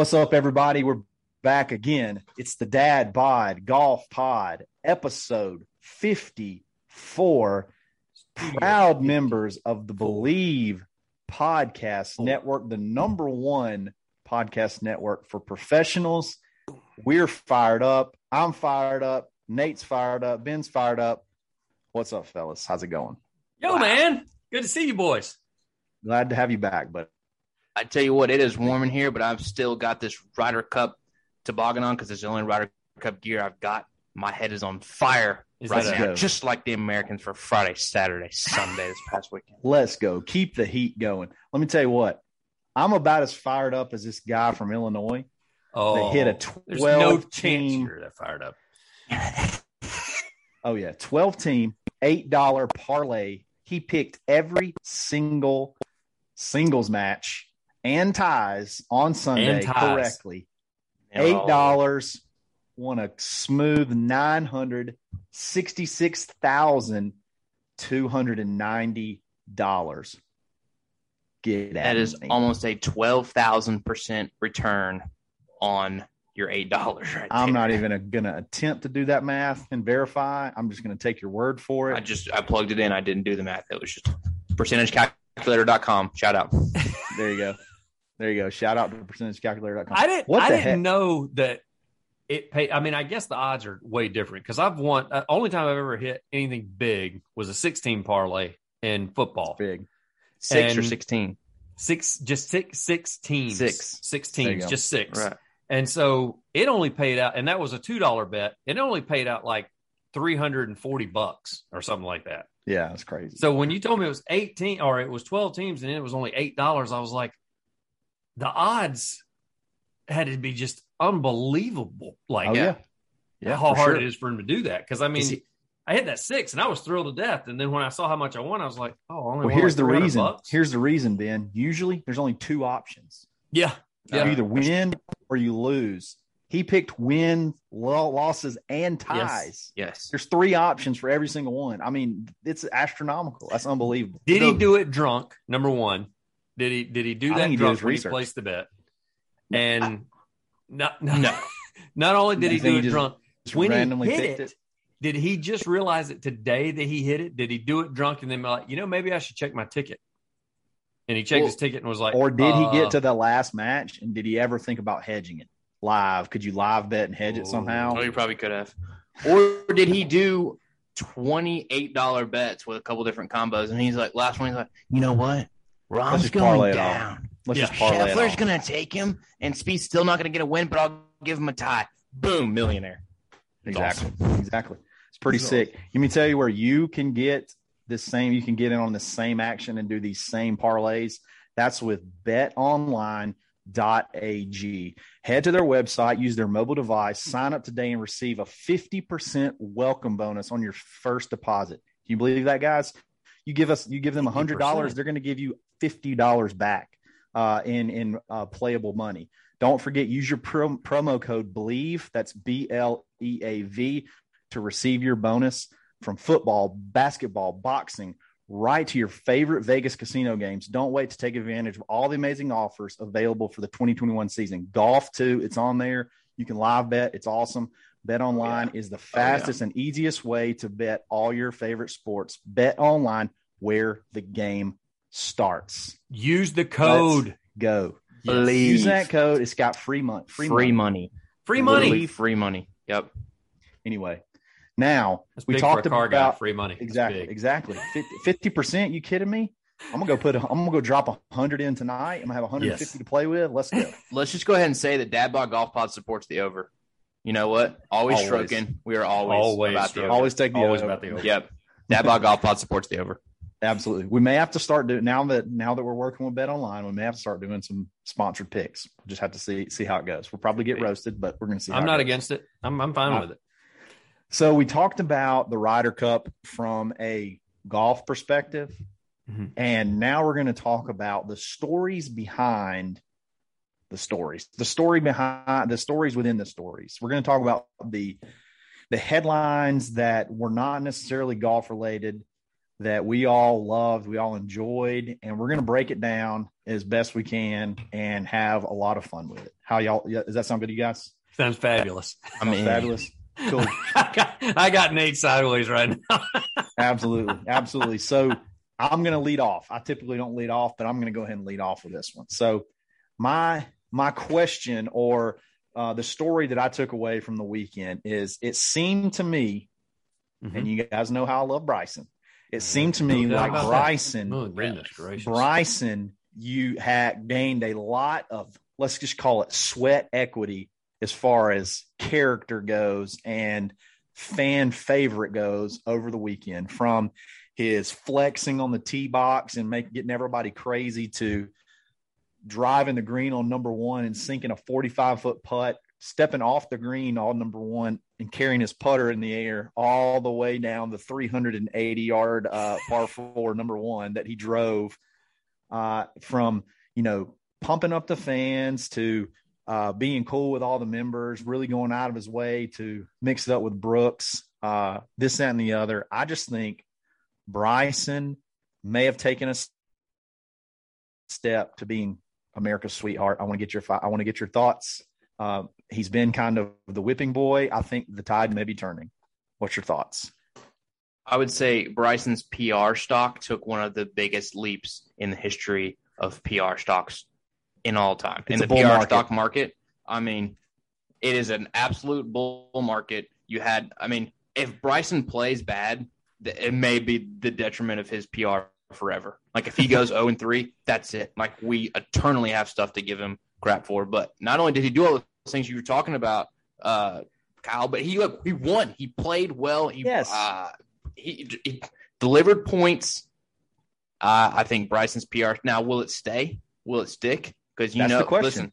What's up, everybody? We're back again. It's the Dad Bod Golf Pod, episode 54. Proud members of the Bleav Podcast Network, the number one podcast network for professionals. We're fired up. I'm fired up. Nate's fired up. Ben's fired up. What's up, fellas? How's it going? Yo, man. Good to see you boys. Glad to have you back, but I tell you what, it is warm in here, but I've still got this Ryder Cup toboggan on because it's the only Ryder Cup gear I've got. My head is on fire Is right now, go. just like the Americans for Friday, Saturday, Sunday this past weekend. let's go. Keep the heat going. Let me tell you what. I'm about as fired up as this guy from Illinois Oh, that hit a oh, there's 12 no chance team. you're that fired up. Oh yeah, twelve team, eight dollar parlay. He picked every single singles match and ties on Sunday ties. correctly. Eight dollars won a smooth nine hundred sixty six thousand two hundred and ninety dollars. Get That is me. almost a twelve thousand percent return on your eight dollars right I'm there. not even going to attempt to do that math and verify. I'm just going to take your word for it. I just I plugged it in. I didn't do the math. It was just percentagecalculator.com. Shout out. There you go. There you go. Shout out to percentagecalculator.com. I didn't. What I didn't heck? know that it paid. I mean, I guess the odds are way different because I've won. Uh, only time I've ever hit anything big was a 16 parlay in football. Big. Six or And- sixteen. Six, just six, six teams. Six. six teams, just six. Right. And so it only paid out, and that was a two dollar bet. It only paid out like 340 bucks or something like that. Yeah, that's crazy. So when you told me it was 18 or it was 12 teams and it was only eight dollars, I was like, the odds had to be just unbelievable. Like oh yeah. Yeah. how hard sure. it is for him to do that. Because I mean, he- I hit that six and I was thrilled to death. And then when I saw how much I won, I was like, oh, Well, here's like the reason. bucks. Here's the reason, Ben. Usually there's only two options. yeah, yeah. You either win or you lose. He picked win, losses, and ties. Yes. There's three options for every single one. I mean, it's astronomical. That's unbelievable. Did he do it drunk? Number one, did he did he do that think he did drunk his when research. he placed the bet? And not no, No. not only did he do he it just drunk, Just when he hit it, it. did he just realize it today that he hit it? Did he do it drunk and then be like, you know, maybe I should check my ticket? And he checked Well, his ticket and was like, Or did he uh, get to the last match and did he ever think about hedging it live? Could you live bet and hedge it somehow? Oh, you probably could have. Or did he do twenty-eight dollar bets with a couple different combos? And he's like, last one, he's like, you know what? Rahm's going down. Let's Yeah. just parlay Scheffler's gonna take him, and Spieth's still not gonna get a win, but I'll give him a tie. Boom, millionaire. Exactly. Exactly. It's pretty It's sick. Let me tell you where you can get this same, you can get in on the same action and do these same parlays. That's with betonline.ag. Head to their website, use their mobile device, sign up today and receive a 50% welcome bonus on your first deposit. Can you believe that, guys? You give us, you give them a hundred dollars, they're going to give you fifty dollars back uh, in in uh, playable money. Don't forget, use your pro- promo code Bleav. That's B L E A V to receive your bonus from football, basketball, boxing, right to your favorite Vegas casino games. Don't wait to take advantage of all the amazing offers available for the 2021 season. Golf too, it's on there. You can live bet. It's awesome. Bet online is the fastest and easiest way to bet all your favorite sports. Bet online where the game starts. use the code Go. Bleav. Use that code. It's got free money. Free, Free, money. money. free Literally money. Free money. Yep. Anyway, now That's we big talked for a car about guy. Free money. Exactly, exactly. Fifty percent. You kidding me? I'm gonna go put. A, I'm gonna go drop a hundred in tonight. I'm gonna have 150 Yes. to play with. Let's go. Let's just go ahead and say that Dad Bod Golf Pod supports the over. You know what? Always, Always. stroking. We are always, Always about the over. Always take the Always over. about the over. Yep. Dad Bod Golf Pod supports the over. Absolutely. We may have to start doing now that now that we're working with Bet Online. We may have to start doing some sponsored picks. We'll just have to see see how it goes. We'll probably get roasted, but we're gonna see. I'm it not goes. against it. I'm I'm fine with it. So we talked about the Ryder Cup from a golf perspective, Mhm. and now we're going to talk about the stories behind the stories, the story behind the stories within the stories. We're going to talk about the the headlines that were not necessarily golf related, that we all loved, we all enjoyed, and we're going to break it down as best we can and have a lot of fun with it. How y'all? Does that sound good to you guys? Sounds fabulous. I mean, Fabulous. Cool. I, got, I got Nate sideways right now. absolutely, absolutely. So I'm going to lead off. I typically don't lead off, but I'm going to go ahead and lead off with this one. So my my question or uh, the story that I took away from the weekend is it seemed to me, and you guys know how I love Bryson. It seemed to me No like. Bryson, Oh. Bryson, you had gained a lot of let's just call it sweat equity as far as character goes and fan favorite goes over the weekend from his flexing on the tee box and make getting everybody crazy to driving the green on number one and sinking a 45 foot putt stepping off the green on number one and carrying his putter in the air all the way down the 380 yard uh, par four number one that he drove uh, from you know pumping up the fans to uh, being cool with all the members, really going out of his way to mix it up with Brooks, uh, this, that, and the other. I just think Bryson may have taken a step to being America's sweetheart. I want to get your I want to get your thoughts. Uh, he's been kind of the whipping boy. I think the tide may be turning. What's your thoughts? I would say Bryson's PR stock took one of the biggest leaps in the history of PR stocks in all time. It's in the PR market. stock market, I mean, it is an absolute bull market. You had, I mean, if Bryson plays bad, it may be the detriment of his PR forever. Like if he goes 0 and 3, that's it. Like we eternally have stuff to give him crap for. But not only did he do all things you were talking about, uh, Kyle, but he look, he won. He played well. He, Yes. uh, he, he delivered points. Uh, I think Bryson's PR. Now, will it stay? Will it stick? Because you That's know, the question. listen,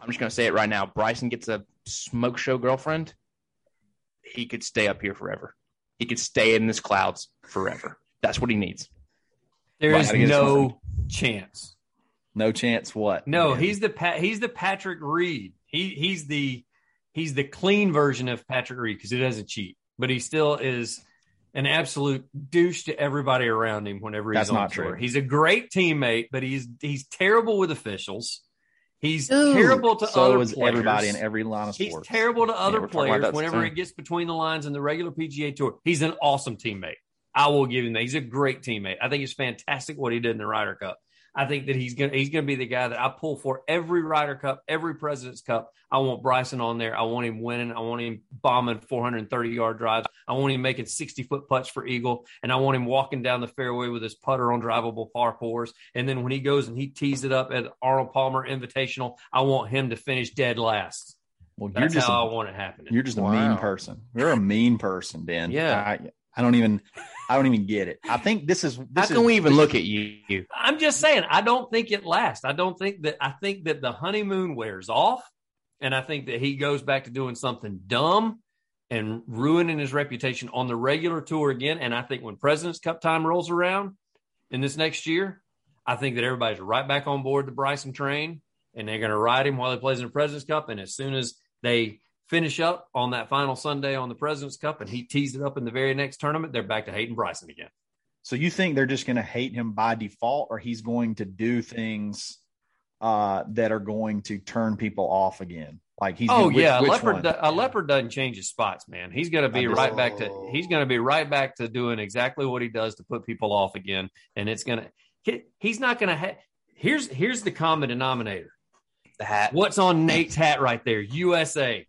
I'm just going to say it right now. Bryson gets a smoke show girlfriend. He could stay up here forever. He could stay in this clouds forever. That's what he needs. There Right, is no chance. No chance. What? No, Yeah. he's the Pat, he's the Patrick Reed. He he's the he's the clean version of Patrick Reed because he doesn't cheat, but he still is an absolute douche to everybody around him whenever he's That's on not tour. true. He's a great teammate, but he's he's terrible with officials. He's Dude, terrible to so other is players. everybody in every line of sport. He's terrible to other we're talking about players whenever soon. it gets between the lines in the regular PGA Tour. He's an awesome teammate. I will give him that. He's a great teammate. I think it's fantastic what he did in the Ryder Cup. I think that he's gonna he's gonna be the guy that I pull for every Ryder Cup, every President's Cup. I want Bryson on there. I want him winning. I want him bombing 430 yard drives. I want him making 60 foot putts for eagle, and I want him walking down the fairway with his putter on drivable par fours. And then when he goes and he tees it up at Arnold Palmer Invitational, I want him to finish dead last. well, you're That's just how a, I want it happening. you're just a mean person. You're a mean person, Ben. Yeah. I, I don't even I don't even get it. I think this is How can is, we even look at you? I'm just saying, I don't think it lasts. I don't think that I think that the honeymoon wears off, and I think that he goes back to doing something dumb and ruining his reputation on the regular tour again. And I think when President's Cup time rolls around in this next year, I think that everybody's right back on board the Bryson train, and they're going to ride him while he plays in the President's Cup. And as soon as they finish up on that final Sunday on the President's Cup, and he tees it up in the very next tournament, they're back to hating Bryson again. So you think they're just going to hate him by default, or he's going to do things uh, that are going to turn people off again? Like he's Oh gonna- which- yeah, a leopard. do- A leopard doesn't change his spots, man. He's going to be just- right back to. He's going to be right back to doing exactly what he does to put people off again, and it's going to. He, he's not going to. Ha- here's here's the common denominator. The hat. What's on Nate's hat right there? USA.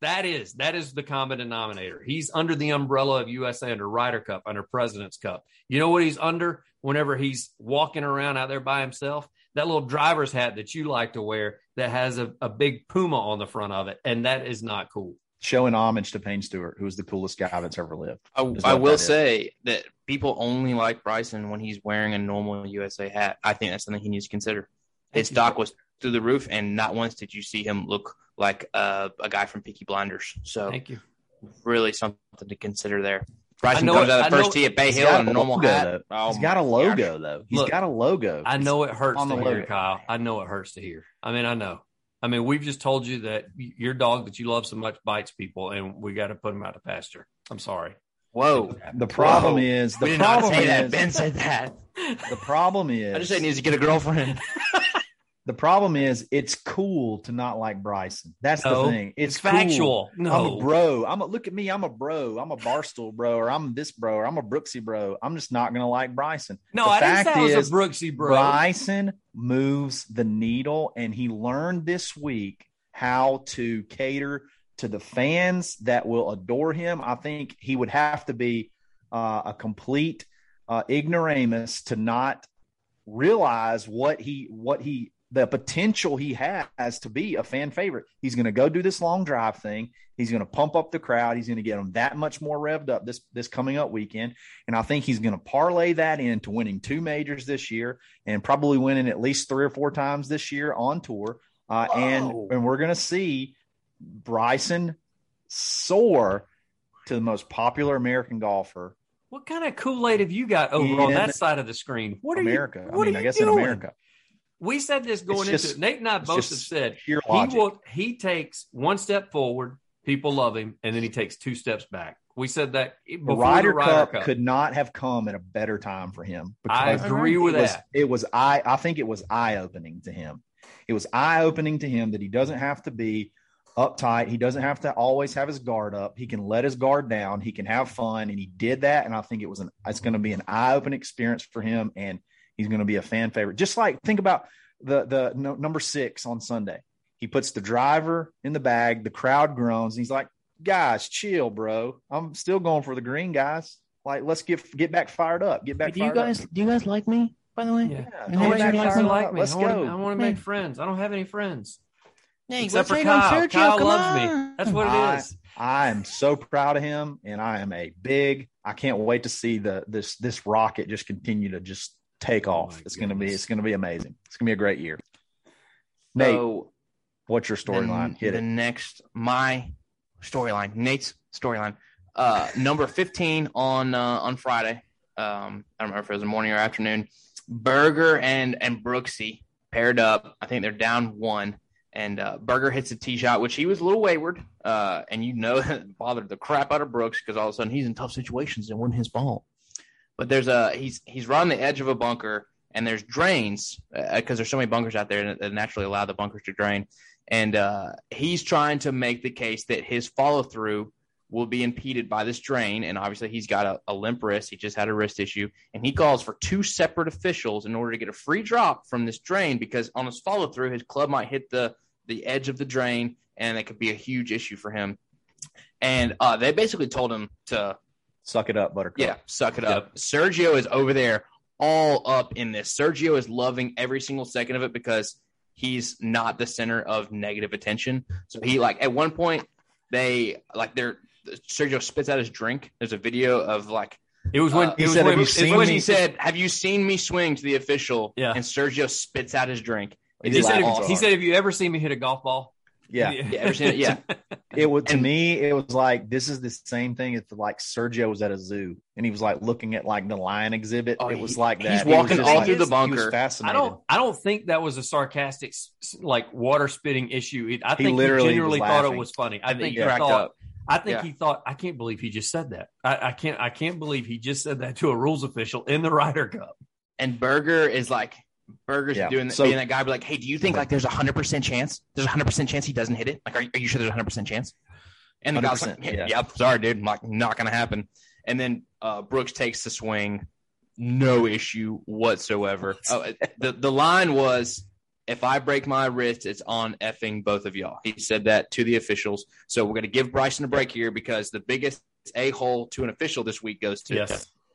That is that is the common denominator. He's under the umbrella of USA under Ryder Cup, under President's Cup. You know what he's under whenever he's walking around out there by himself? That little driver's hat that you like to wear that has a, a big puma on the front of it, and that is not cool. showing homage to Payne Stewart, who's the coolest guy that's ever lived. I, I will that is. say that people only like Bryson when he's wearing a normal USA hat. I think that's something he needs to consider. His Thank stock was through the roof, and not once did you see him look like uh, a guy from Peaky Blinders. So Thank you. really something to consider there. Bryson know comes it- out I of the first tee at Bay Hill got in a a normal logo, hat. though. Oh He's got a logo gosh. though. He's Look, got a logo. I know it hurts on to the hear, logo. Kyle. I know it hurts to hear. I mean, I know. I mean, we've just told you that your dog that you love so much bites people, and we got to put him out to pasture. I'm sorry. Whoa. The problem Whoa. is the we did not problem say that. is Ben said that. the problem is I just said he needs to get a girlfriend. the problem is it's cool to not like Bryson. That's No, the thing. It's, It's cool. factual. I'm a bro. I'm a look at me. I'm a bro. I'm a barstool bro, or I'm this bro, or I'm a Brooksy bro. I'm just not gonna like Bryson. No, The I didn't say fact I was is, a Brooksy bro. Bryson moves the needle, and he learned this week how to cater to the fans that will adore him. I think he would have to be uh, a complete uh, ignoramus to not realize what he what he the potential he has to be a fan favorite. He's going to go do this long drive thing. He's going to pump up the crowd. He's going to get them that much more revved up this this coming up weekend, and I think he's going to parlay that into winning two majors this year and probably winning at least three or four times this year on tour. Uh, and and we're going to see Bryson soar to the most popular American golfer What kind of Kool Aid have you got over on that side of the screen? What are America. you? What I mean, are I guess doing? in America. We said this going It's into it. Nate and I both have said he will. He takes one step forward, people love him, and then he takes two steps back. We said that the before Ryder, the Ryder Cup, Cup. could not have come at a better time for him. I agree with it was, that. it was I I think it was eye opening to him. It was eye opening to him that he doesn't have to be uptight. He doesn't have to always have his guard up. He can let his guard down. He can have fun, and he did that. And I think it was an it's going to be an eye opening experience for him, and he's going to be a fan favorite. Just like think about the the no, number six on Sunday. He puts the driver in the bag. The crowd groans. And he's like, "Guys, chill, bro. I'm still going for the green, guys. Like, let's get get back fired up. Get back. do you fired up." guys do you guys like me? By the way, Yeah. Yeah, And get nobody back likes fired me. up. like me. Let's I wanna, go. I want to Man. make friends. I don't have any friends Hey, except for let's rate on Kyle. Sergio. Kyle Come loves me. That's what it I- is. I am so proud of him, and I am a big. I can't wait to see the this this rocket just continue to just take Oh off. my it's gonna be it's gonna be amazing. It's gonna be a great year. Nate, So what's your storyline? The, Hit the it. next my storyline, Nate's storyline. Uh, number fifteen on uh, on Friday. Um, I don't remember if it was morning or afternoon. Berger and and Brooksy paired up. I think they're down one, and uh, Berger hits a tee shot, which he was a little wayward. Uh, and you know that bothered the crap out of Brooks because all of a sudden he's in tough situations and wasn't his fault. But there's a he's he's right on the edge of a bunker, and there's drains because there's so many bunkers out there that naturally allow the bunkers to drain. And uh, he's trying to make the case that his follow through will be impeded by this drain. And obviously, he's got a, a limp wrist. He just had a wrist issue. And he calls for two separate officials in order to get a free drop from this drain because on his follow through, his club might hit the, the edge of the drain and it could be a huge issue for him. And uh, they basically told him to Suck it up, Buttercup. yeah, suck it up. Sergio is over there all up in this. Sergio is loving every single second of it because he's not the center of negative attention. So he like at one point they like they're Sergio spits out his drink. There's a video of like It was when Uh, he said, when, "Have you seen when he he said, "Have you seen me swing to the official?" Yeah. and Sergio spits out his drink. He's He said, if, he said, "Have you ever seen me hit a golf ball?" Yeah. Yeah, ever seen it? Yeah. It was to And- me. It was like this is the same thing. It's like Sergio was at a zoo and he was like looking at like the lion exhibit. Oh, it was he- like that. He was walking just all like- through the he was bunker. I don't. I don't think that was a sarcastic, s- s- like water spitting issue. It- I He think he, literally genuinely was thought it was funny. I think he he cracked thought. up. I think Yeah. he thought. I can't believe he just said that. I, I can't. I can't believe he just said that to a rules official in the Ryder Cup. And Berger is like Berger's Yeah. doing So- being that guy. Be like, hey, do you think like there's a hundred percent chance? There's a hundred percent chance he doesn't hit it. Like, are, are you sure there's a hundred percent chance? And the guy's like, 100%, yeah, yeah. yep, sorry, dude, I'm like not gonna happen. And then uh, Brooks takes the swing, no issue whatsoever. Oh, the the line was. If I break my wrist, it's on effing both of y'all. He said that to the officials. So we're going to give Bryson a break here because the biggest a hole to an official this week goes to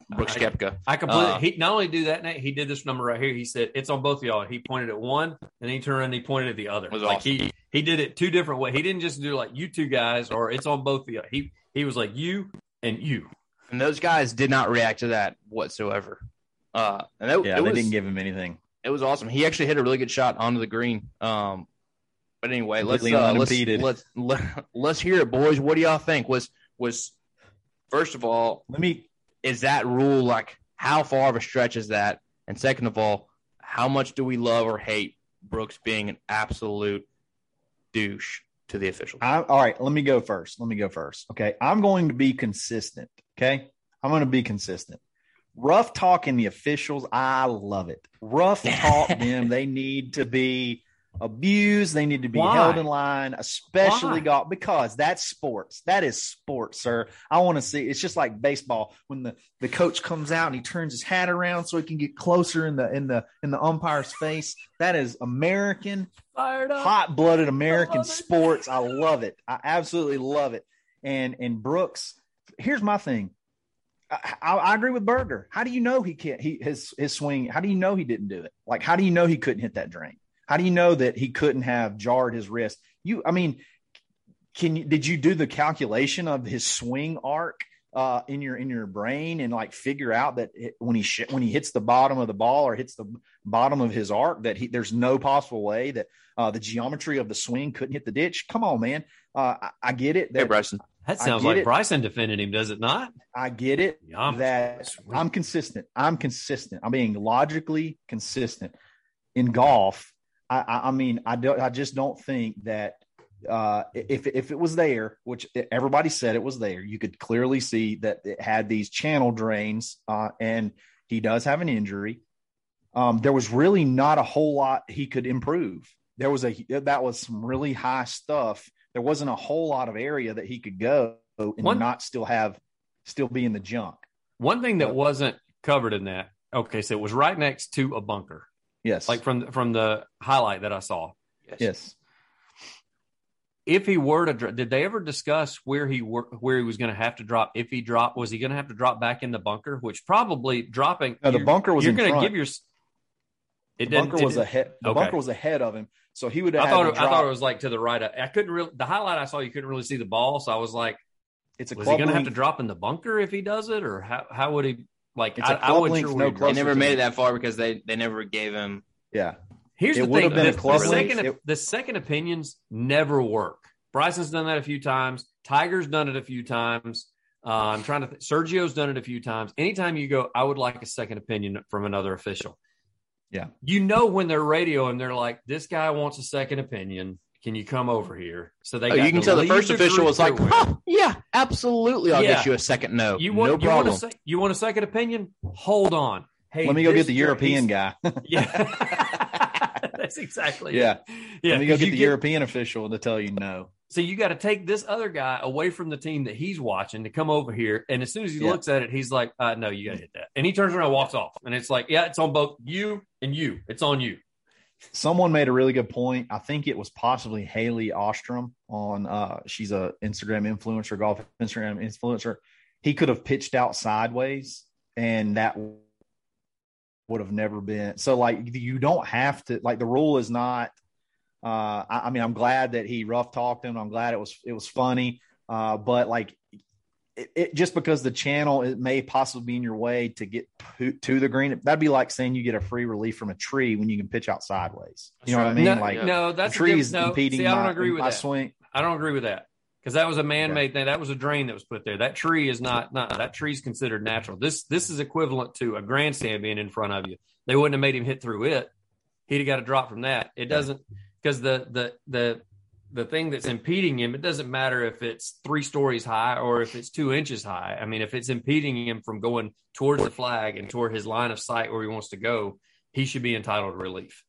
Brooks I- Koepka. I completely. Uh, he not only do that, Nate. He did this number right here. He said it's on both of y'all. He pointed at one, and he turned and he pointed at the other. Was like awesome. he he did it two different ways. He didn't just do like you two guys or it's on both of you. He he was like you and you. And those guys did not react to that whatsoever. Uh, and that, Yeah, it they was, didn't give him anything. it was awesome. He actually hit a really good shot onto the green. Um, but anyway, let's, uh, let's, let's let, let's hear it, boys. What do y'all think? Was was first of all, Let me is that rule like how far of a stretch is that? And second of all, how much do we love or hate Brooks being an absolute douche to the officials? I, all right, let me go first. Let me go first. Okay. I'm going to be consistent Okay. I'm going to be consistent. Rough talking the officials. I love it. Rough talk them. They need to be abused. They need to be Why? held in line, especially Why? golf, because that's sports. That is sports, sir. I want to see. It's just like baseball when the, the coach comes out and he turns his hat around so he can get closer in the in the in the umpire's face. That is American hot blooded American it. sports. I love it. I absolutely love it. And and Brooks, here's my thing. I, I, I agree with Berger. How do you know he can't? He his his swing. How do you know he didn't do it? Like how do you know he couldn't hit that drain? How do you know that he couldn't have jarred his wrist? You, I mean, can you? Did you do the calculation of his swing arc? Uh, in your in your brain and like figure out that it, when he sh- when he hits the bottom of the ball or hits the bottom of his arc that he there's no possible way that uh, the geometry of the swing couldn't hit the ditch. Come on, man. Uh, I, I get it. Hey, That, Bryson. That sounds like it. Bryson defended him, does it not? I get it. Yum. That I'm consistent. I'm consistent. I'm being logically consistent in golf. I, I, mean, I don't. I just don't think that uh, if if it was there, which everybody said it was there, you could clearly see that it had these channel drains, uh, and he does have an injury. Um, there was really not a whole lot he could improve. There was a that was some really high stuff. There wasn't a whole lot of area that he could go and One- not still have still be in the junk. One thing that wasn't covered in that. Okay, so it was right next to a bunker, Yes, like from from the highlight that I saw. yes. yes. If he were to, dr- did they ever discuss where he were, where he was going to have to drop? If he dropped, was he going to have to drop back in the bunker? Which probably dropping. No, the bunker was You're going to give your. The It didn't- bunker was didn't- ahead. The Okay. bunker was ahead of him, so he would have. I had thought to it, I thought it was like to the right. Of, I couldn't really. The highlight I saw, you couldn't really see the ball, so I was like, It's a was club he going to have to drop in the bunker if he does it, or how how would he? Like, It's I, a I club wasn't length, sure. no They never made it that far because they they never gave him. Yeah, Here's It the thing: been the, a club the second It- the second opinions never work. Bryson's done that a few times. Tiger's done it a few times. Uh, I'm trying to. Th- Sergio's done it a few times. Anytime you go, I would like a second opinion from another official. Yeah. you know when they're radio and they're like, "This guy wants a second opinion. Can you come over here?" So they. Oh, got you can tell the first official was like, huh, "Yeah, absolutely, I'll Yeah. get you a second no. "You want no you want a you want a second opinion? Hold on. Hey, let me go get the European guy. Yeah, that's exactly. it. yeah, yeah. let me go get the European official to tell you no. So you got to take this other guy away from the team that he's watching to come over here. And as soon as he Yeah. looks at it, he's like, uh, "No, you got to hit that." And he turns around, and walks off, and it's like, "Yeah, it's on both you and you. It's on you." Someone made a really good point. I think it was possibly Haley Ostrom on. uh She's a Instagram influencer, golf Instagram influencer. He could have pitched out sideways, and that would have never been. So, like, you don't have to. Like, the rule is not. Uh, I, I mean, I'm glad that he rough talked him. I'm glad it was it was funny. Uh, but like, it, it just because the channel it may possibly be in your way to get to, the green. That'd be like saying you get a free relief from a tree when you can pitch out sideways. You know what I mean? no, like, yeah. no, that's trees no, impeding See, I don't my, agree with my that. swing. I don't agree with that because that was a man-made thing. That was a drain that was put there. That tree is not. not that tree's considered natural. This this is equivalent to a grandstand being in front of you. They wouldn't have made him hit through it. He'd have got a drop from that. It doesn't because the the the the thing that's impeding him. It doesn't matter if it's three stories high or if it's two inches high. I mean, if it's impeding him from going towards the flag and toward his line of sight where he wants to go, he should be entitled to relief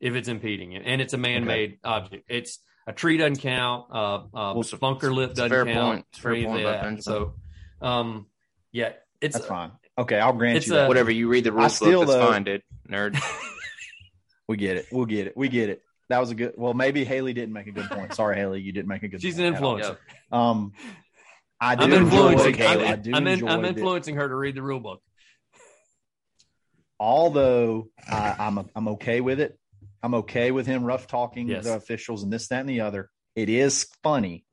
if it's impeding him. And it's a man-made object. It's a tree doesn't count. Uh, uh, Well, bunker lip it's a doesn't fair count. point. It's fair point about that. So, um, yeah, it's That's fine. Okay, I'll grant It's you a- that. Whatever you read the rules still, book, that's though- fine, dude. Nerd. We get it. We'll get it. We get it. That was a good. Well, maybe Haley didn't make a good point. Sorry, Haley, you didn't make a good. Point. She's an influencer. Um, I do I'm enjoy influencing. Haley. I I'm, do I'm, in, enjoy I'm influencing her to read the rule book. Although I, I'm I'm okay with it. I'm okay with him rough talking Yes. the officials and this, that, and the other. It is funny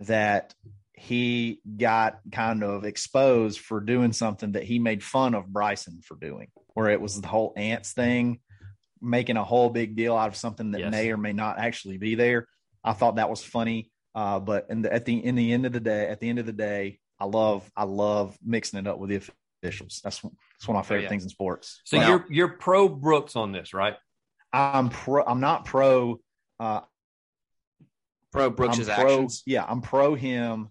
that he got kind of exposed for doing something that he made fun of Bryson for doing, where it was the whole ants thing, making a whole big deal out of something that Yes. may or may not actually be there. I thought that was funny. Uh, but in the, at the in the end of the day, at the end of the day, I love I love mixing it up with the officials. That's that's one of my favorite yeah. things in sports. So Now- you're you're pro Brooks on this, right? I'm pro. I'm not pro. Uh, Pro Brooks' pro, actions. Yeah, I'm pro him.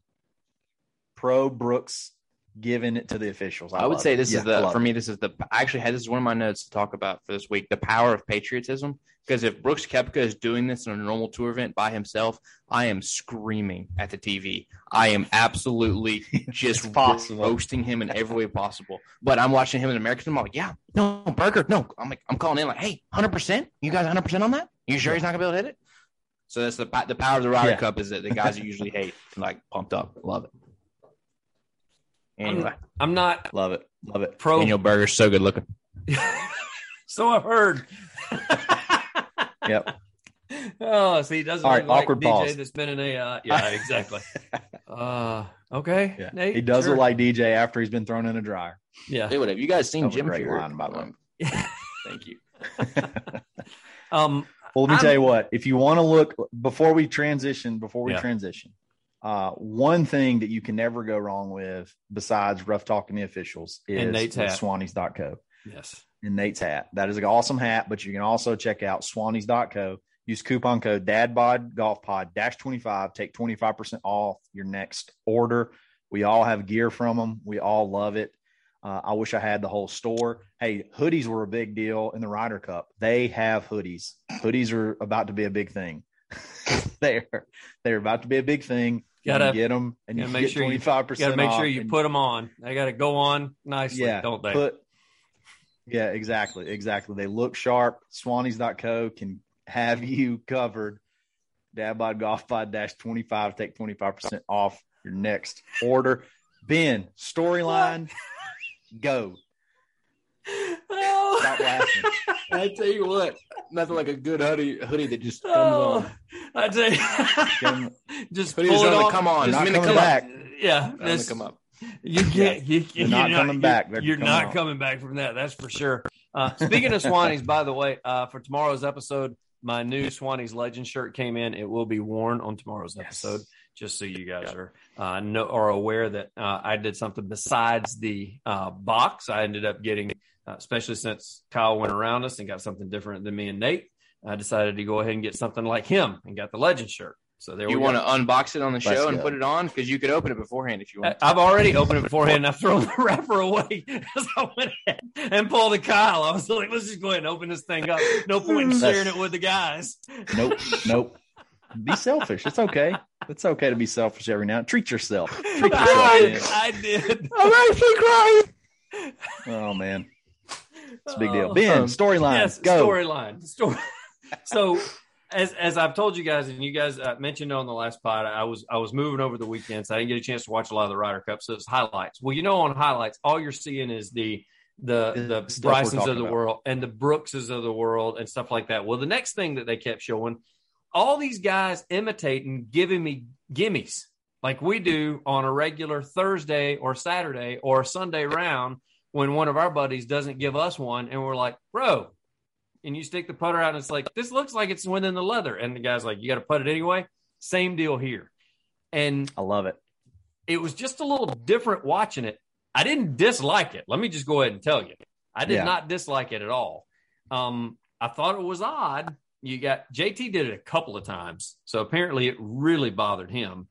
Pro Brooks giving it to the officials. I, would say it. this Yeah, is the for it. me. This is the I actually had this is one of my notes to talk about for this week. The power of patriotism. Because if Brooks Koepka is doing this in a normal tour event by himself, I am screaming at the TV. I am absolutely just roasting him in every way possible. But I'm watching him in American. I'm like, yeah, no, Berger, no. I'm like, I'm calling in like, hey, hundred percent. You guys, hundred percent on that? You sure he's not gonna be able to hit it? So that's the the power of the Ryder Yeah. Cup is that the guys you usually hate like pumped up. Love it. Anyway, I'm not Love it. Love it. pro. Daniel Berger's so good looking. so I've heard. Yep. Oh, see, he doesn't All look right, like awkward DJ pause. that's been in a. Uh, yeah, exactly. uh, okay. Yeah. Nate, he does sure. look like DJ after he's been thrown in a dryer. Yeah. Hey, what have you guys seen That was a Jim great Furyk? line, by the way. Thank you. Um. Well, let me I'm- tell you what. If you want to look before we transition, before we Yeah. transition, uh, one thing that you can never go wrong with, besides rough talking the officials, is And Nate's hat. Swannies.co Yes. and Nate's hat. That is an awesome hat, but you can also check out Swannies.co. Use coupon code DADBOD Golf Pod dash 25. Take 25% off your next order. We all have gear from them. We all love it. Uh, I wish I had the whole store. Hey, hoodies were a big deal in the Ryder Cup. They have hoodies. Hoodies are about to be a big thing. they're they're about to be a big thing. Gotta- get them and you gotta make sure you- twenty five You got to make sure you put them on. They got to go on nicely, yeah, don't they? Put, yeah, exactly, exactly. They look sharp. Swannies.co can have you covered. Dadbod Golf Pod dash 25. Take 25% off your next order. Ben, storyline, go. Oh. Stop laughing. I tell you what, nothing like a good hoodie hoodie that just comes Oh, on. I tell Come- you, just Hoodies pull it on off. come on. They're not Just coming come up. back. Yeah, Not this- come up. You can't. You, They're you're not coming you're- back. They're You're coming not out. coming back from that. That's for sure. Uh, speaking of Swannies, by the way, uh, for tomorrow's episode, my new Swannies Legend shirt came in. It will be worn on tomorrow's episode. Just so you guys are uh, know, are aware that uh, I did something besides the uh, box. I ended up getting, uh, especially since Kyle went around us and got something different than me and Nate. I decided to go ahead and get something like him and got the Legend shirt. So there You we want go. to unbox it on the Let's show and go. put it on because you could open it beforehand if you want. I- I've already opened it beforehand. and I've thrown the wrapper away as I went ahead and pulled a Kyle. I was like, let's just go ahead and open this thing up. No point in sharing it with the guys. Nope, nope. Be selfish. It's okay. It's okay to be selfish every now Treat yourself. Treat yourself. I. I did. I'm actually crying. Oh, man. It's a big deal. Oh. Ben, storyline, yes, go. storyline. Story. So, as as I've told you guys, and you guys uh, mentioned on the last pod, I was I was moving over the weekend, so I didn't get a chance to watch a lot of the Ryder Cup. So it's highlights. Well, you know, on highlights, all you're seeing is the the the It's Brysons of the about. world and the Brookses of the world and stuff like that. Well, the next thing that they kept showing, all these guys imitating, giving me gimmies like we do on a regular Thursday or Saturday or Sunday round when one of our buddies doesn't give us one and we're like, bro, and you stick the putter out and it's like, this looks like it's within the leather. And the guy's like, you got to put it anyway. Same deal here. And I love it. it was just a little different watching it. I didn't dislike it. Let me just go ahead and tell you. I did Yeah. not dislike it at all. Um, I thought it was odd. You got JT did it a couple of times. So apparently it really bothered him.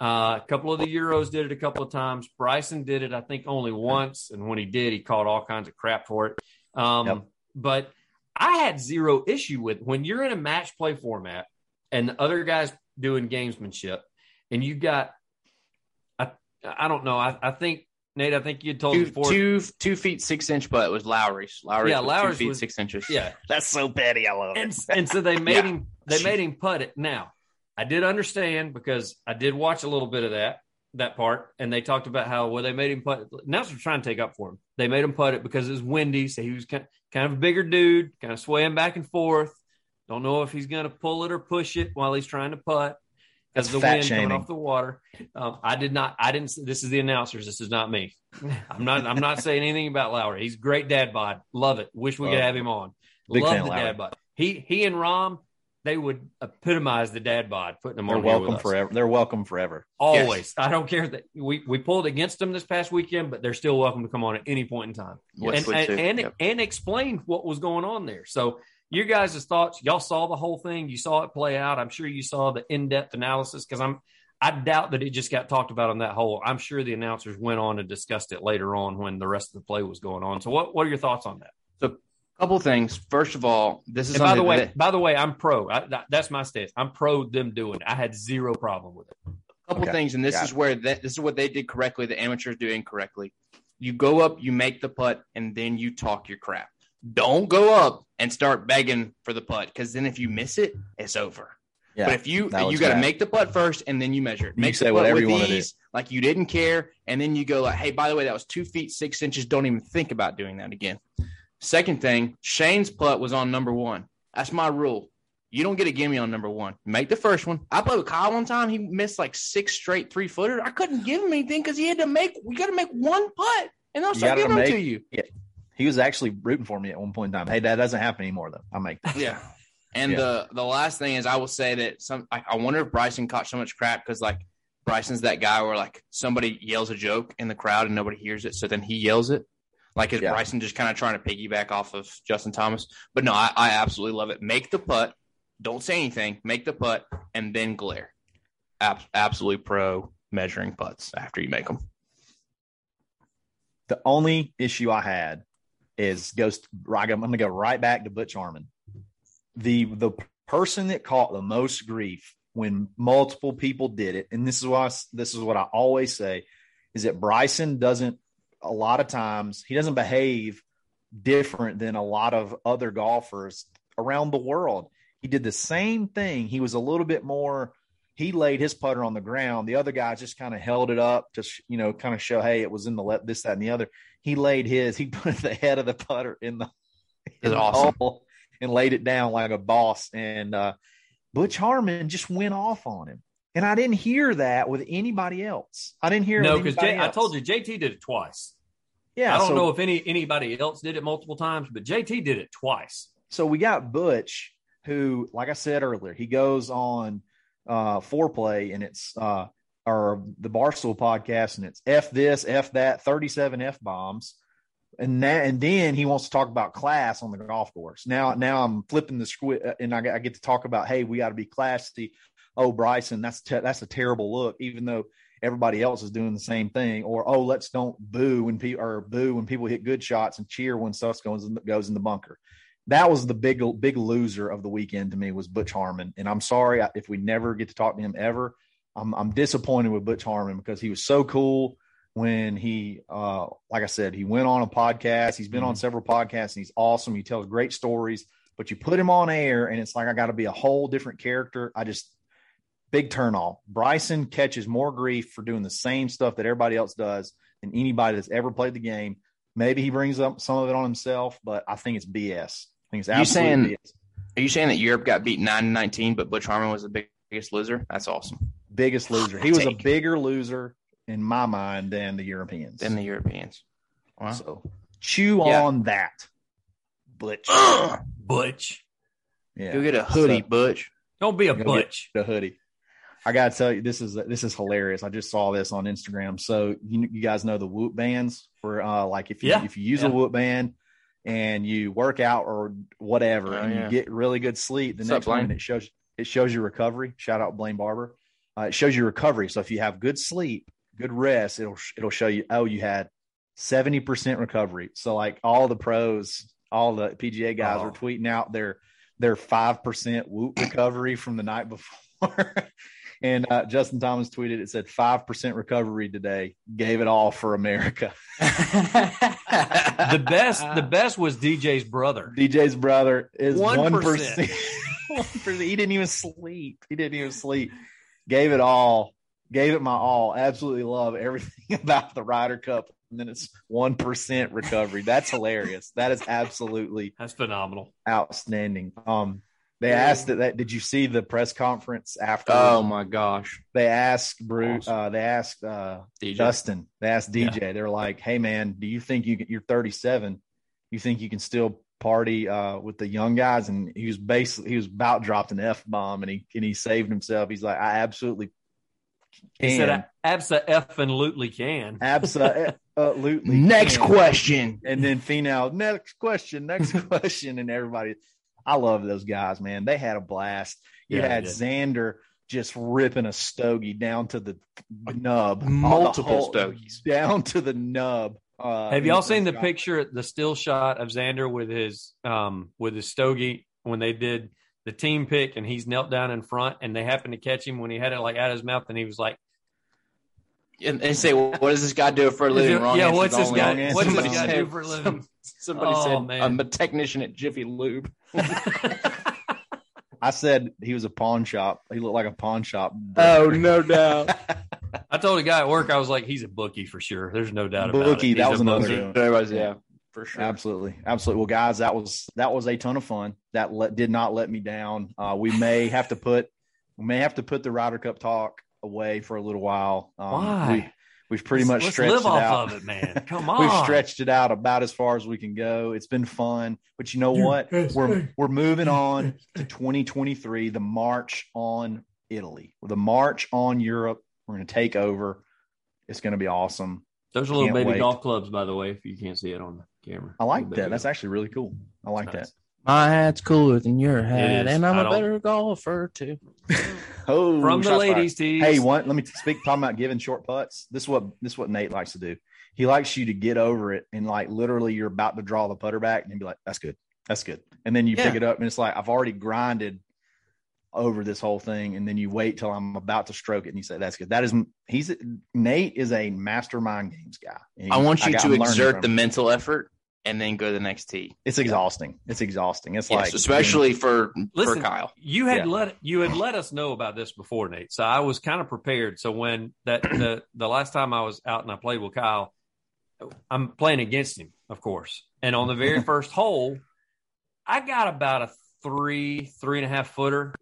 Uh, a couple of the Euros did it a couple of times. Bryson did it, I think, only once. And when he did, he caught all kinds of crap for it. Um, Yep. But I had zero issue with when you're in a match play format and the other guys doing gamesmanship and you got I I don't know. I, I think Nate, I think you told me Two, before. two, two feet six inch putt was Lowry's. Lowry's Yeah, Lowry's two feet was- six inches. Yeah. That's so petty. I love And and so they made Yeah. him they made him putt it. Now, I did understand because I did watch a little bit of that that part and they talked about how well they made him putt now they're trying to take up for him. They made him putt it because it was windy, so he was kind, kind of a bigger dude, kind of swaying back and forth. Don't know if he's going to pull it or push it while he's trying to putt. That's As the wind shaming. coming off the water, um, I did not. I didn't. This is the announcers. This is not me. I'm not. I'm not saying anything about Lowry. He's great dad bod. Love it. Wish we could have him on. Love the Lowry. dad bod. He he and Rahm, they would epitomize the dad bod, putting them They're on with welcome forever. They're welcome forever. Always. I don't care that we, we pulled against them this past weekend, but they're still welcome to come on at any point in time and and and, Yep. and explain what was going on there. So you guys' thoughts, y'all saw the whole thing, you saw it play out. I'm sure you saw the in-depth analysis because I'm I doubt that it just got talked about on that hole. I'm sure the announcers went on and discussed it later on when the rest of the play was going on. So, what what are your thoughts on that? So, a couple things. First of all, this is And by the way, that- by the way, I'm pro. I, that, that's my stance. I'm pro them doing it. I had zero problem with it. A couple Okay. things, and this Got is where that, this is what they did correctly. The amateurs do incorrectly. You go up, you make the putt, and then you talk your crap. Don't go up and start begging for the putt because then if you miss it, it's over. Yeah, but if you you got to make the putt first and then you measure it. You Make say the putt whatever you wanna do. like you didn't care, and then you go like, "Hey, by the way, that was two feet six inches. Don't even think about doing that again." Second thing, Shane's putt was on number one. That's my rule. You don't get a gimme on number one. Make the first one. I played with Kyle one time. He missed like six straight three footers. I couldn't give him anything because he had to make. We got to make one putt, and they'll start giving them make- to you. He was actually rooting for me at one point in time. Hey, that doesn't happen anymore though. I make that. Yeah. And Yeah. the the last thing is, I will say that some. I, I wonder if Bryson caught so much crap because like Bryson's that guy where like somebody yells a joke in the crowd and nobody hears it, so then he yells it. Like is Yeah. Bryson just kind of trying to piggyback off of Justin Thomas? But no, I, I absolutely love it. Make the putt. Don't say anything. Make the putt and then glare. Ab- absolutely pro measuring putts after you make them. The only issue I had is goes. I'm going to go right back to Butch Harmon. The the person that caught the most grief when multiple people did it, and this is why this is what I always say, is that Bryson doesn't a lot of times he doesn't behave different than a lot of other golfers around the world. He did the same thing. He was a little bit more. He laid his putter on the ground. The other guy just kind of held it up to, sh- you know, kind of show, hey, it was in the left, this, that, and the other. He laid his. He put the head of the putter in the, in the awesome. hole and laid it down like a boss. And uh, Butch Harmon just went off on him. And I didn't hear that with anybody else. I didn't hear it No, because I told you JT did it twice. Yeah, I don't so- know if any anybody else did it multiple times, but JT did it twice. so we got Butch, who, like I said earlier, he goes on uh Fore Play and it's uh or the Barstool podcast and it's F this, F that, 37 F bombs. And that, and then he wants to talk about class on the golf course. Now, now I'm flipping the squid, and I, I get to talk about, hey, we got to be classy. Oh, Bryson, that's te- that's a terrible look. Even though everybody else is doing the same thing, or oh, let's don't boo when people or boo when people hit good shots and cheer when stuff goes in, goes in the bunker. That was the big big loser of the weekend to me was Butch Harmon, and I'm sorry if we never get to talk to him ever. I'm I'm disappointed with Butch Harmon because he was so cool when he uh like I said, he went on a podcast. He's been on several podcasts and he's awesome. He tells great stories, but you put him on air and it's like I got to be a whole different character. I just big turn off. Bryson catches more grief for doing the same stuff that everybody else does than anybody that's ever played the game. Maybe he brings up some of it on himself, but I think it's BS. I think it's You saying- BS. Are you saying that Europe got beat 9 19, but Butch Harmon was the big- biggest loser? That's awesome. biggest loser. He was a bigger loser in my mind than the Europeans. Than the Europeans. Wow. So chew Yeah. on that, Butch. Butch. Yeah, Go get a hoodie, So- Butch. Don't be a Go get- butch. the hoodie. I gotta tell you, this is this is hilarious. I just saw this on Instagram. So you you guys know the Whoop bands for uh like if you Yeah, if you use yeah. a Whoop band and you work out or whatever Oh, and yeah. you get really good sleep, the What's up, next morning it shows it shows your recovery. Shout out Blaine Barber. Uh, it shows your recovery. So if you have good sleep, good rest, it'll it'll show you oh you had seventy percent recovery. So like all the pros, all the PGA guys Oh. are tweeting out their their five percent Whoop recovery from the night before. And uh, Justin Thomas tweeted, it said 5% recovery today. Gave it all for America. The best, the best was DJ's brother. DJ's brother is 1%. 1%. 1%. He didn't even sleep. He didn't even sleep. Gave it all. Gave it my all. Absolutely love everything about the Ryder Cup. And then it's 1% recovery. That's hilarious. That is absolutely That's phenomenal. outstanding. Um, they asked that, that. Did you see the press conference after? oh my gosh. they asked Bruce. Awesome. Uh, they asked uh, DJ. Dustin. They asked DJ. They're like, "Hey man, do you think you can, you're 37? You think you can still party uh, with the young guys?" And he was basically he was about dropped an f bomb, and he and he saved himself. He's like, "I absolutely can, He said, "I absa absolutely can." absolutely." Next can." question. And then Finau, next question, next question, and everybody. I love those guys, man. They had a blast. You Yeah, had did. Xander just ripping a stogie down to the nub, Multiple The whole- stogies. down to the nub. Uh, Have y'all seen the shot. picture, the still shot of Xander with his um with his stogie when they did the team pick and he's knelt down in front and they happened to catch him when he had it like out of his mouth and he was like, And, and say, well, what does this guy do for a living? it- Wrong yeah, answer's what's this guy- wrong answer. what's this guy said- do for a living? Somebody Oh, said, man. I'm a technician at Jiffy Lube. I said he was a pawn shop. He looked like a pawn shop. Oh, no doubt. I told a guy at work, I was like, he's a bookie for sure. There's no doubt about it. Bookie, it. that was a another bookie. good one. Was, yeah, for sure. Absolutely, absolutely. Well, guys, that was that was a ton of fun. That let, did not let me down. Uh, we may have to put we may have to put the Ryder Cup talk away for a little while. Um, Why? We, we've pretty Let's- much let's stretched live it off out. of it, man. Come on. We've stretched it out about as far as we can go. It's been fun, but you know what? We're we're moving on to 2023. The march on Italy, the march on Europe. We're going to take over. It's going to be awesome. Those are little Can't baby wait. golf clubs, by the way, if you can't see it on the camera. I like that. baby That's actually really cool. I like Nice. that. My hat's cooler than your hat, and I'm I a don't- better golfer too. Oh, From the ladies' tees. Hey, one. Let me speak. Talking about giving short putts. This is what this is what Nate likes to do. He likes you to get over it and like literally you're about to draw the putter back and be like, "That's good, that's good," and then you pick it up and it's like I've already grinded over this whole thing, and then you wait till I'm about to stroke it and you say, "That's good." That is he's Nate is a mastermind games guy. And I want you got- to exert the mental effort and then go to the next tee. It's exhausting. It's exhausting. It's Yes, like especially for Listen, for Kyle. You had Yeah. let you had let us know about this before, Nate. So I was kind of prepared. So when that the the last time I was out and I played with Kyle, I'm playing against him, of course. And on the very first hole, I got about a three, three and a half footer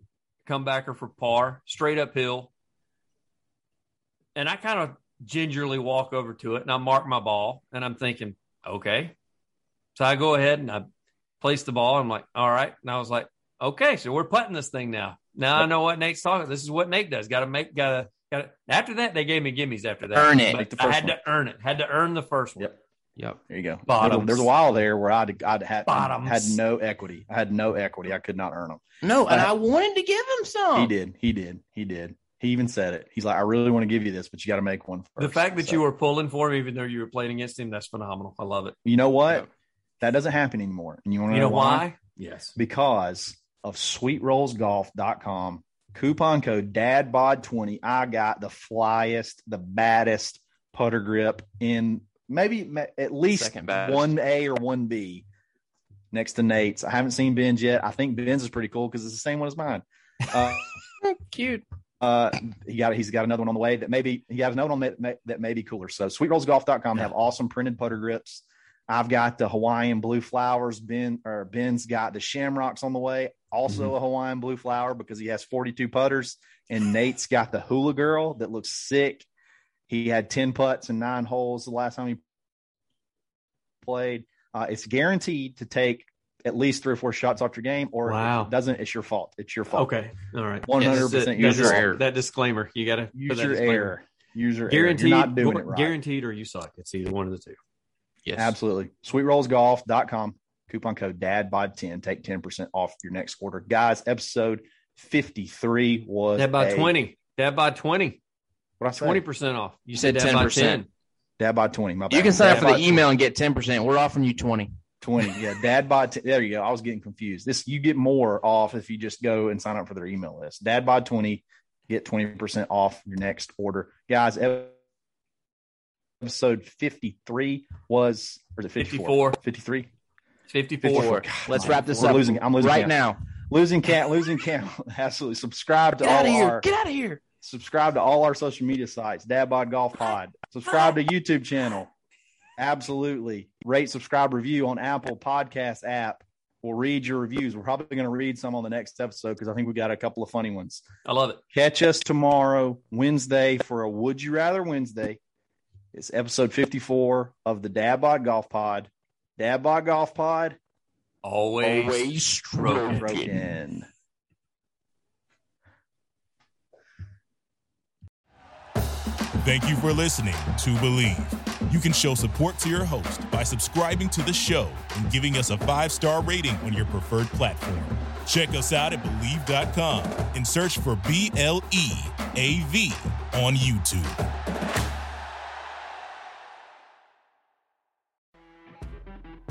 comebacker for par, straight uphill. And I kind of gingerly walk over to it and I mark my ball and I'm thinking, okay. So I go ahead and I place the ball. I'm like, all right. And I was like, okay, so we're putting this thing now. Now I know what Nate's talking. This is what Nate does. Got to make, got to, got to. After that, they gave me gimmies. After that, Earn it. Like I had one. to earn it. Had to earn the first one. Yep. Yep. There you go. Bottoms. There's a, while there where I'd, I'd had, Bottoms. had no equity. I had no equity. I could not earn them. No, and Uh, I wanted to give him some. He did. He did. He did. He even said it. He's like, I really want to give you this, but you got to make one first. The fact that So, you were pulling for him, even though you were playing against him, that's phenomenal. I love it. you know what? Yep. That doesn't happen anymore. And you want to You know why? Yes. Because of sweetrollsgolf.com. Coupon code DADBOD20. I got the flyest, the baddest putter grip in maybe at least 1A or 1B next to Nate's. I haven't seen Ben's yet. I think Ben's is pretty cool because it's the same one as mine. Uh, Cute. uh, he got he's got another one on the way that maybe he has another one that may, that may be cooler. So sweetrollsgolf.com have awesome printed putter grips. I've got the Hawaiian blue flowers. Ben or Ben's got the shamrocks on the way. Also a Hawaiian blue flower because he has 42 putters. And Nate's got the hula girl that looks sick. He had 10 putts and nine holes the last time he played. Uh, it's guaranteed to take at least three or four shots off your game, or Wow. if it doesn't, it's your fault. It's your fault. Okay. All right. 100% That's it. your That's fault. That disclaimer. You got to Use your error. Use your Guaranteed. error. You're not doing it right. Guaranteed, or you suck. It's either one of the two. Yes. Absolutely. Sweetrollsgolf.com. Coupon code DAD by 10. Take 10% off your next order. Guys, episode 53 was. Dad by a- twenty. Dad by twenty. What I say? Twenty percent off. You said said dad 10%. ten. Dad by 20. My You can sign up for the bod email and get 10%. We're offering you 20. 20. Yeah. Dad bod 10. There you go. I was getting confused. This, you get more off if you just go and sign up for their email list. Dad by 20. Get 20% off your next order. Guys, episode 53 was, or is it 54? 53? 54. 54. Let's wrap this up losing- I'm losing right count. now. Losing count, losing count. Absolutely. Subscribe to Get out all of here. our Get out of here. subscribe to all our social media sites, Dad Bod Golf Pod. Subscribe to YouTube channel. Absolutely. Rate, subscribe, review on Apple Podcast app. We'll read your reviews. We're probably going to read some on the next episode because I think we got a couple of funny ones. I love it. Catch us tomorrow, Wednesday, for a Would You Rather Wednesday. It's episode 54 of the Dad Bod Golf Pod. Dad Bod Golf Pod, Always. Always stroking. broken. Thank you for listening to Bleav. You can show support to your host by subscribing to the show and giving us a five star rating on your preferred platform. Check us out at Bleav.com and search for B L E A V on YouTube.